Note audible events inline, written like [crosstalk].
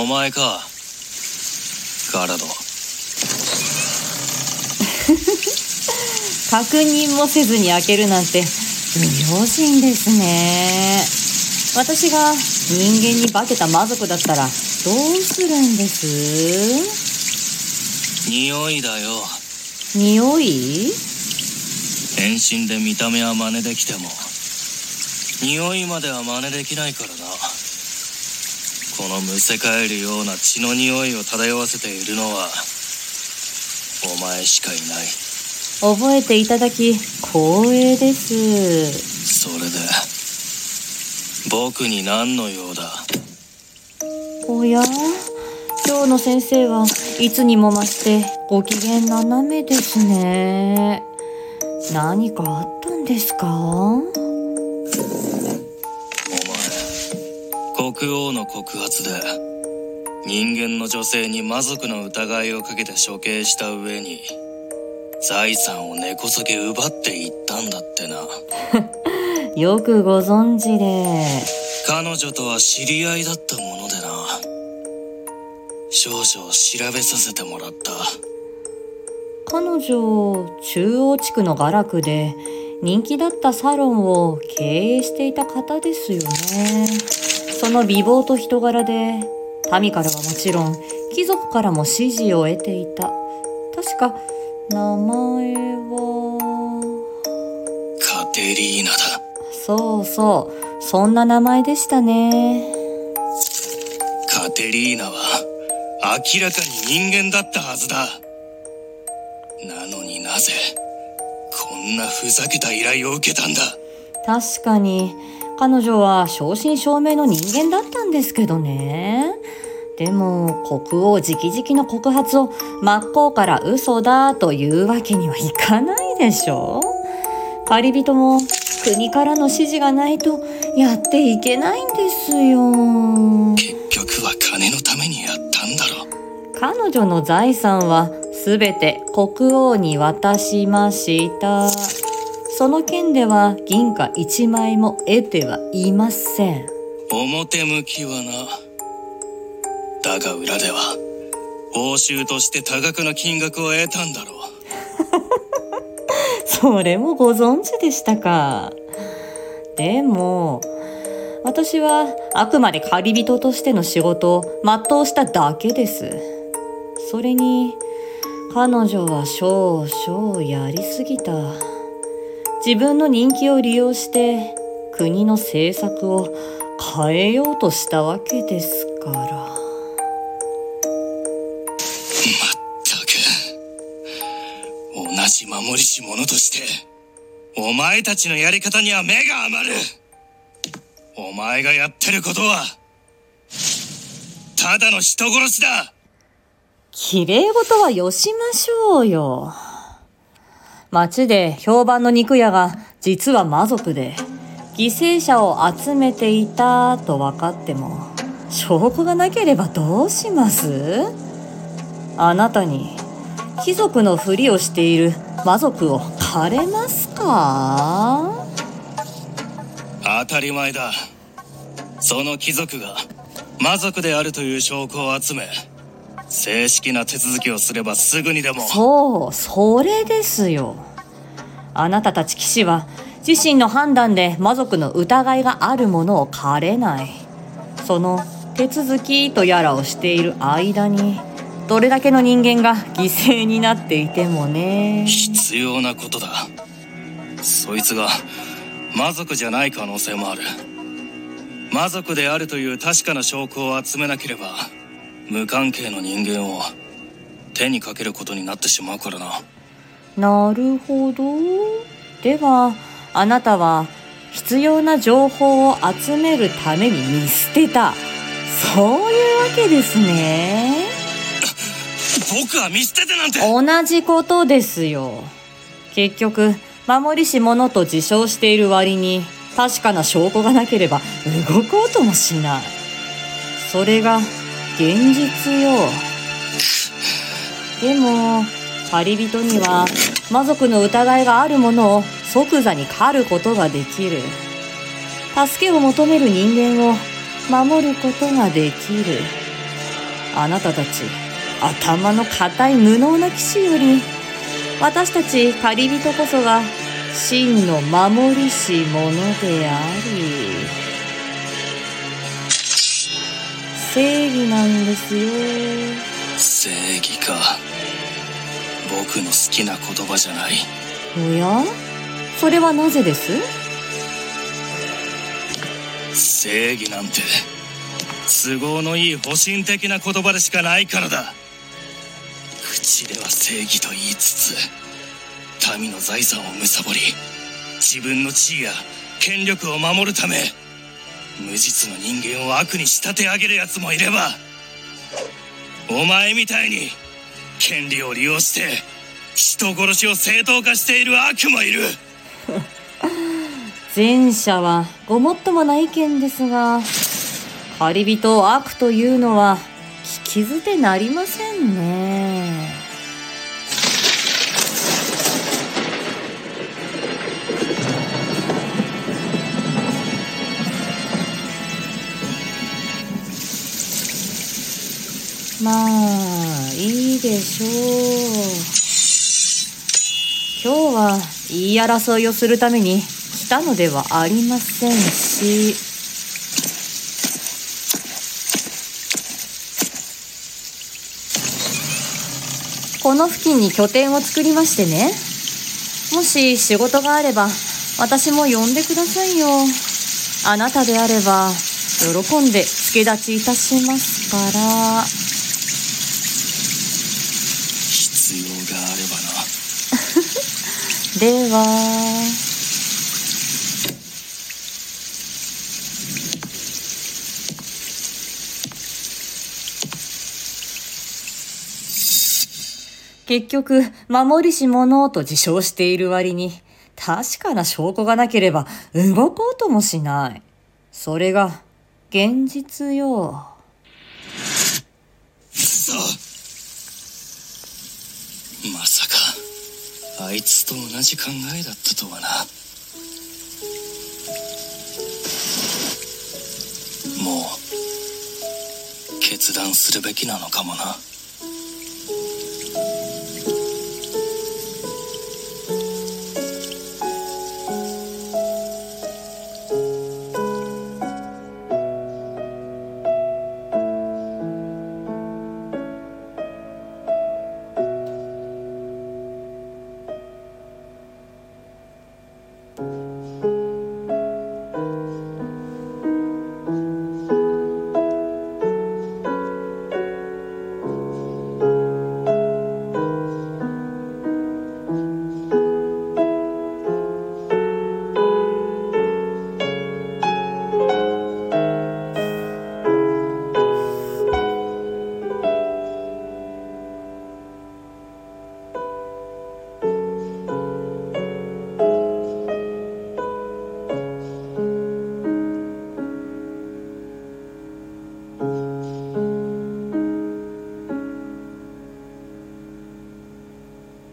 お前か。ガラド [laughs] 確認もせずに開けるなんて不用心ですね。私が人間に化けた魔族だったらどうするんです？匂いだよ。匂い？変身で見た目は真似できても匂いまでは真似できないからなこのむせ返るような血の匂いを漂わせているのはお前しかいない。覚えていただき光栄です。それで僕に何の用だ？おや？今日の先生はいつにも増してご機嫌斜めですね。何かあったんですか？国王の告発で人間の女性に魔族の疑いをかけて処刑した上に財産を根こそぎ奪っていったんだってな。[laughs] よくご存知で。彼女とは知り合いだったものでな。少々調べさせてもらった。彼女中央地区の画楽で人気だったサロンを経営していた方ですよねその美貌と人柄で民からはもちろん貴族からも支持を得ていた。確か名前はカテリーナだそうそうそんな名前でしたね。カテリーナは明らかに人間だったはずだ。なのになぜこんなふざけた依頼を受けたんだ。確かに彼女は正真正銘の人間だったんですけどね。でも国王直々の告発を真っ向から嘘だというわけにはいかないでしょ。借り人も国からの指示がないとやっていけないんですよ。結局は金のためにやったんだろ彼女の財産はすべて国王に渡しましたその件では銀貨一枚も得てはいません。表向きはな。だが裏では報酬として多額の金額を得たんだろう。[laughs] それもご存知でしたか。でも私はあくまで借り人としての仕事を全うしただけです。それに彼女は少々やりすぎた自分の人気を利用して国の政策を変えようとしたわけですから。まったく同じ守りし者としてお前たちのやり方には目が余る。お前がやってることはただの人殺しだ。綺麗事はよしましょうよ。町で評判の肉屋が実は魔族で、犠牲者を集めていたと分かっても、証拠がなければどうします？あなたに貴族のふりをしている魔族を狩れますか？当たり前だ。その貴族が魔族であるという証拠を集め正式な手続きをすればすぐにでもそう、それですよ。あなたたち騎士は自身の判断で魔族の疑いがあるものを狩れない。その手続きとやらをしている間に、どれだけの人間が犠牲になっていてもね。必要なことだそいつが魔族じゃない可能性もある魔族であるという確かな証拠を集めなければ無関係の人間を手にかけることになってしまうからななるほど。では、あなたは必要な情報を集めるために見捨てた。そういうわけですね。[laughs] 僕は見捨ててなんて同じことですよ。結局、守りし者と自称している割に、確かな証拠がなければ動こうともしない。それが現実よ。でも借り人には魔族の疑いがあるものを即座に狩ることができる。助けを求める人間を守ることができる。あなたたち頭の固い無能な騎士より私たち借り人こそが真の守りし者であり。正義なんですよ。正義か。僕の好きな言葉じゃない。おや？それはなぜです？正義なんて都合のいい保身的な言葉でしかないからだ。口では正義と言いつつ民の財産を貪り自分の地位や権力を守るため無実の人間を悪に仕立て上げる奴もいればお前みたいに権利を利用して人殺しを正当化している悪もいる。[laughs] 前者はごもっともな意見ですが借り人を悪というのは聞き捨てなりませんね。まあいいでしょう。今日は言い争いをするために来たのではありませんし。この付近に拠点を作りましてね。もし仕事があれば私も呼んでくださいよ。あなたであれば喜んで付け立ちいたしますから必要があればなでは。結局守りし者と自称している割に確かな証拠がなければ動こうともしない。それが現実よさまさかあいつと同じ考えだったとはな。もう決断するべきなのかもな。